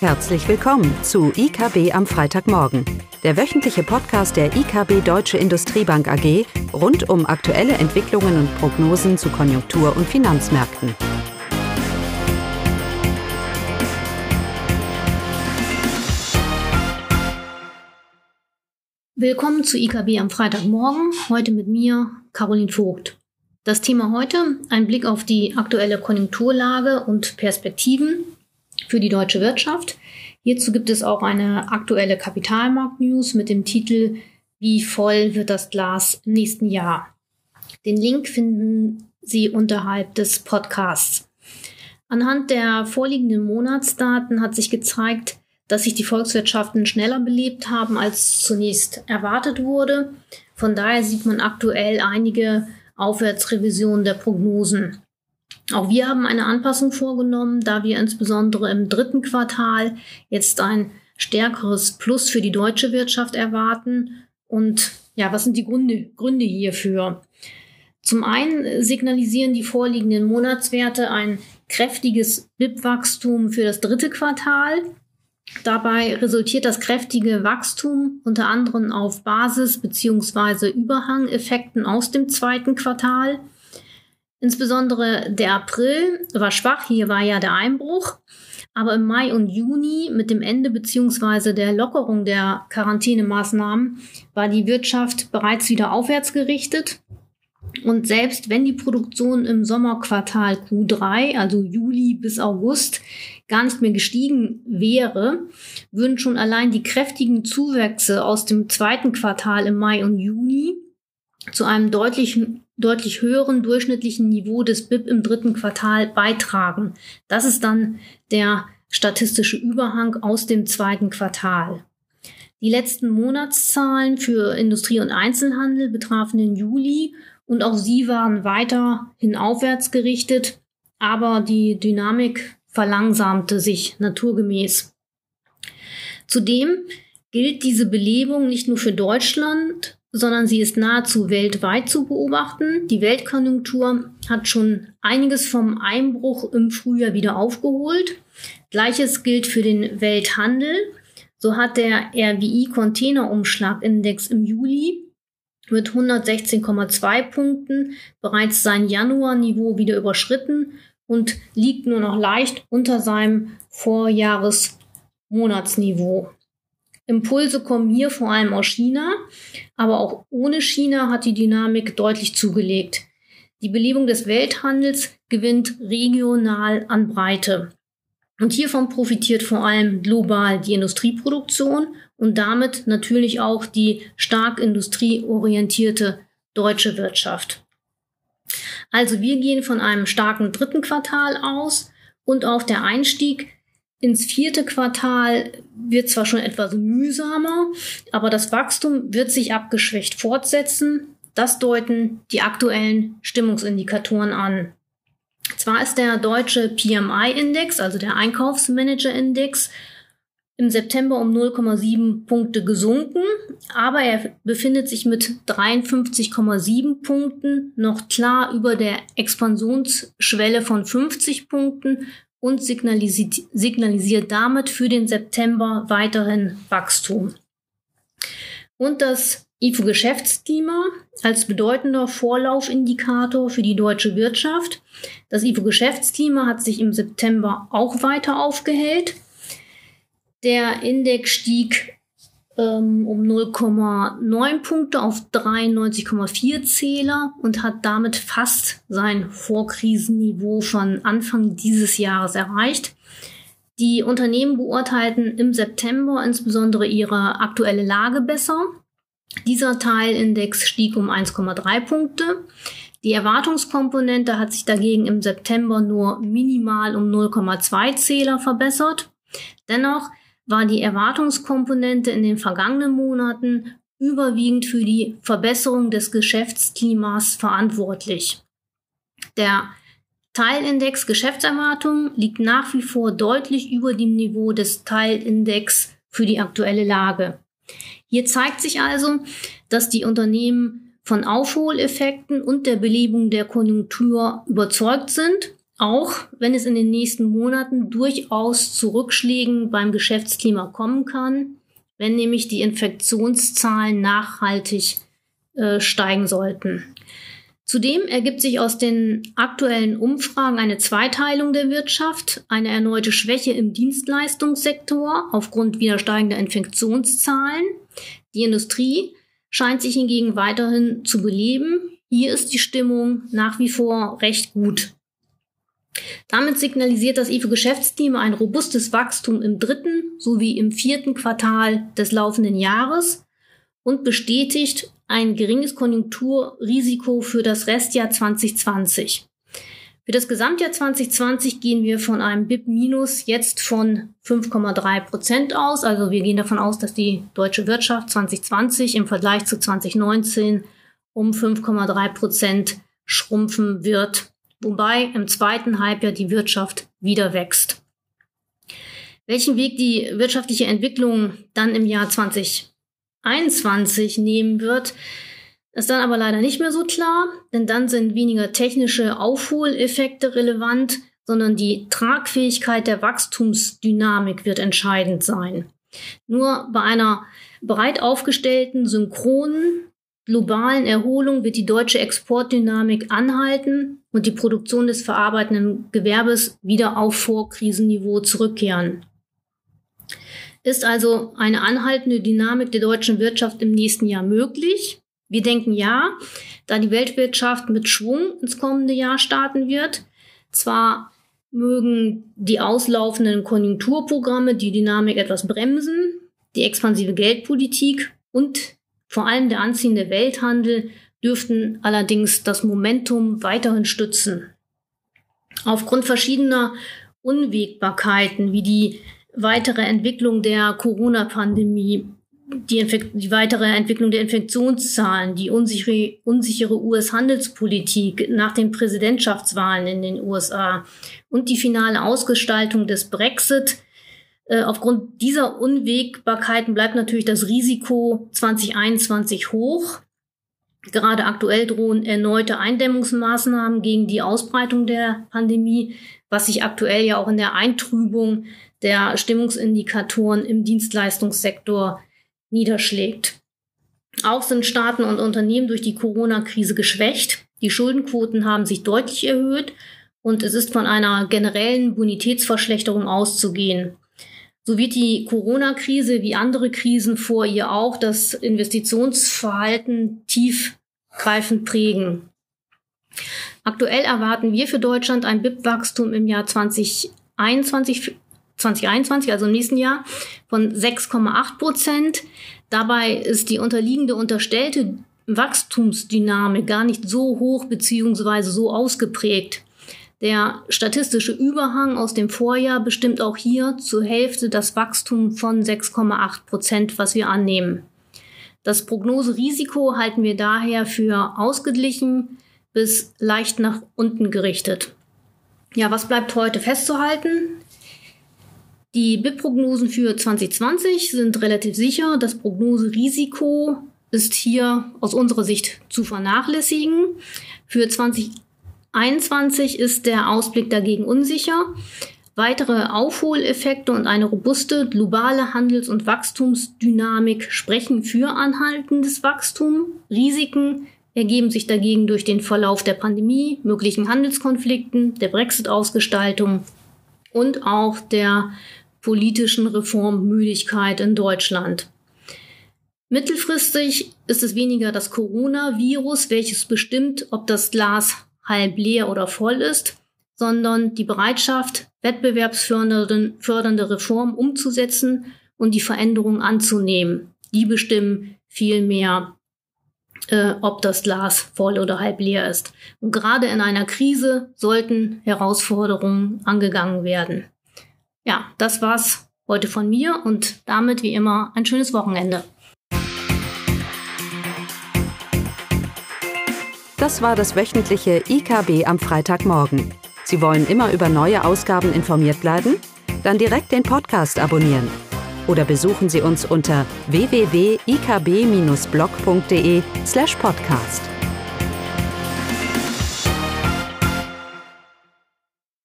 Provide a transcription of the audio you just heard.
Herzlich willkommen zu IKB am Freitagmorgen, der wöchentliche Podcast der IKB Deutsche Industriebank AG rund um aktuelle Entwicklungen und Prognosen zu Konjunktur- und Finanzmärkten. Willkommen zu IKB am Freitagmorgen, heute mit mir, Caroline Vogt. Das Thema heute, ein Blick auf die aktuelle Konjunkturlage und Perspektiven für die deutsche Wirtschaft. Hierzu gibt es auch eine aktuelle Kapitalmarkt-News mit dem Titel Wie voll wird das Glas im nächsten Jahr? Den Link finden Sie unterhalb des Podcasts. Anhand der vorliegenden Monatsdaten hat sich gezeigt, dass sich die Volkswirtschaften schneller belebt haben, als zunächst erwartet wurde. Von daher sieht man aktuell einige Aufwärtsrevisionen der Prognosen. Auch wir haben eine Anpassung vorgenommen, da wir insbesondere im dritten Quartal jetzt ein stärkeres Plus für die deutsche Wirtschaft erwarten. Und ja, was sind die Gründe, Gründe hierfür? Zum einen signalisieren die vorliegenden Monatswerte ein kräftiges BIP-Wachstum für das dritte Quartal. Dabei resultiert das kräftige Wachstum unter anderem auf Basis- bzw. Überhangeffekten aus dem zweiten Quartal. Insbesondere der April war schwach, hier war ja der Einbruch. Aber im Mai und Juni mit dem Ende bzw. der Lockerung der Quarantänemaßnahmen war die Wirtschaft bereits wieder aufwärts gerichtet. Und selbst wenn die Produktion im Sommerquartal Q3, also Juli bis August, gar nicht mehr gestiegen wäre, würden schon allein die kräftigen Zuwächse aus dem zweiten Quartal im Mai und Juni zu einem deutlichen, deutlich höheren durchschnittlichen Niveau des BIP im dritten Quartal beitragen. Das ist dann der statistische Überhang aus dem zweiten Quartal. Die letzten Monatszahlen für Industrie und Einzelhandel betrafen den Juli und auch sie waren weiterhin aufwärts gerichtet, aber die Dynamik verlangsamte sich naturgemäß. Zudem gilt diese Belebung nicht nur für Deutschland, sondern sie ist nahezu weltweit zu beobachten. Die Weltkonjunktur hat schon einiges vom Einbruch im Frühjahr wieder aufgeholt. Gleiches gilt für den Welthandel. So hat der RWI Containerumschlagindex im Juli mit 116,2 Punkten bereits sein Januarniveau wieder überschritten und liegt nur noch leicht unter seinem Vorjahresmonatsniveau. Impulse kommen hier vor allem aus China, aber auch ohne China hat die Dynamik deutlich zugelegt. Die Belebung des Welthandels gewinnt regional an Breite. Und hiervon profitiert vor allem global die Industrieproduktion und damit natürlich auch die stark industrieorientierte deutsche Wirtschaft. Also wir gehen von einem starken dritten Quartal aus und auch der Einstieg ins vierte Quartal wird zwar schon etwas mühsamer, aber das Wachstum wird sich abgeschwächt fortsetzen. Das deuten die aktuellen Stimmungsindikatoren an. Zwar ist der deutsche PMI-Index, also der Einkaufsmanager-Index, im September um 0,7 Punkte gesunken, aber er befindet sich mit 53,7 Punkten noch klar über der Expansionsschwelle von 50 Punkten und signalisiert, signalisiert damit für den September weiterhin Wachstum. Und das IFO-Geschäftsklima als bedeutender Vorlaufindikator für die deutsche Wirtschaft. Das IFO-Geschäftsklima hat sich im September auch weiter aufgehellt. Der Index stieg ähm, um 0,9 Punkte auf 93,4 Zähler und hat damit fast sein Vorkrisenniveau von Anfang dieses Jahres erreicht. Die Unternehmen beurteilten im September insbesondere ihre aktuelle Lage besser. Dieser Teilindex stieg um 1,3 Punkte. Die Erwartungskomponente hat sich dagegen im September nur minimal um 0,2 Zähler verbessert. Dennoch war die Erwartungskomponente in den vergangenen Monaten überwiegend für die Verbesserung des Geschäftsklimas verantwortlich. Der Teilindex Geschäftserwartung liegt nach wie vor deutlich über dem Niveau des Teilindex für die aktuelle Lage. Hier zeigt sich also, dass die Unternehmen von Aufholeffekten und der Belebung der Konjunktur überzeugt sind auch wenn es in den nächsten Monaten durchaus zu Rückschlägen beim Geschäftsklima kommen kann, wenn nämlich die Infektionszahlen nachhaltig äh, steigen sollten. Zudem ergibt sich aus den aktuellen Umfragen eine Zweiteilung der Wirtschaft, eine erneute Schwäche im Dienstleistungssektor aufgrund wieder steigender Infektionszahlen. Die Industrie scheint sich hingegen weiterhin zu beleben. Hier ist die Stimmung nach wie vor recht gut. Damit signalisiert das IFO-Geschäftsklima ein robustes Wachstum im dritten sowie im vierten Quartal des laufenden Jahres und bestätigt ein geringes Konjunkturrisiko für das Restjahr 2020. Für das Gesamtjahr 2020 gehen wir von einem BIP-Minus jetzt von 5,3 Prozent aus. Also wir gehen davon aus, dass die deutsche Wirtschaft 2020 im Vergleich zu 2019 um 5,3 Prozent schrumpfen wird. Wobei im zweiten Halbjahr die Wirtschaft wieder wächst. Welchen Weg die wirtschaftliche Entwicklung dann im Jahr 20 21 nehmen wird, ist dann aber leider nicht mehr so klar, denn dann sind weniger technische Aufholeffekte relevant, sondern die Tragfähigkeit der Wachstumsdynamik wird entscheidend sein. Nur bei einer breit aufgestellten, synchronen, globalen Erholung wird die deutsche Exportdynamik anhalten und die Produktion des verarbeitenden Gewerbes wieder auf Vorkrisenniveau zurückkehren. Ist also eine anhaltende Dynamik der deutschen Wirtschaft im nächsten Jahr möglich? Wir denken ja, da die Weltwirtschaft mit Schwung ins kommende Jahr starten wird. Zwar mögen die auslaufenden Konjunkturprogramme die Dynamik etwas bremsen, die expansive Geldpolitik und vor allem der anziehende Welthandel dürften allerdings das Momentum weiterhin stützen. Aufgrund verschiedener Unwägbarkeiten wie die weitere Entwicklung der Corona-Pandemie, die, die, weitere Entwicklung der Infektionszahlen, die unsichere, unsichere US-Handelspolitik nach den Präsidentschaftswahlen in den USA und die finale Ausgestaltung des Brexit. Äh, aufgrund dieser Unwägbarkeiten bleibt natürlich das Risiko 2021 hoch. Gerade aktuell drohen erneute Eindämmungsmaßnahmen gegen die Ausbreitung der Pandemie, was sich aktuell ja auch in der Eintrübung der Stimmungsindikatoren im Dienstleistungssektor niederschlägt. Auch sind Staaten und Unternehmen durch die Corona-Krise geschwächt. Die Schuldenquoten haben sich deutlich erhöht und es ist von einer generellen Bonitätsverschlechterung auszugehen. So wird die Corona-Krise wie andere Krisen vor ihr auch das Investitionsverhalten tiefgreifend prägen. Aktuell erwarten wir für Deutschland ein BIP-Wachstum im Jahr 2021 2021, also im nächsten Jahr, von 6,8 Prozent. Dabei ist die unterliegende unterstellte Wachstumsdynamik gar nicht so hoch beziehungsweise so ausgeprägt. Der statistische Überhang aus dem Vorjahr bestimmt auch hier zur Hälfte das Wachstum von 6,8 Prozent, was wir annehmen. Das Prognoserisiko halten wir daher für ausgeglichen bis leicht nach unten gerichtet. Ja, was bleibt heute festzuhalten? Die BIP-Prognosen für 2020 sind relativ sicher. Das Prognoserisiko ist hier aus unserer Sicht zu vernachlässigen. Für 2021 ist der Ausblick dagegen unsicher. Weitere Aufholeffekte und eine robuste globale Handels- und Wachstumsdynamik sprechen für anhaltendes Wachstum. Risiken ergeben sich dagegen durch den Verlauf der Pandemie, möglichen Handelskonflikten, der Brexit-Ausgestaltung und auch der politischen Reformmüdigkeit in Deutschland. Mittelfristig ist es weniger das Coronavirus, welches bestimmt, ob das Glas halb leer oder voll ist, sondern die Bereitschaft, wettbewerbsfördernde Reformen umzusetzen und die Veränderungen anzunehmen. Die bestimmen vielmehr, äh, ob das Glas voll oder halb leer ist. Und gerade in einer Krise sollten Herausforderungen angegangen werden. Ja, das war's heute von mir und damit wie immer ein schönes Wochenende. Das war das wöchentliche IKB am Freitagmorgen. Sie wollen immer über neue Ausgaben informiert bleiben? Dann direkt den Podcast abonnieren. Oder besuchen Sie uns unter www.ikb-blog.de slash podcast.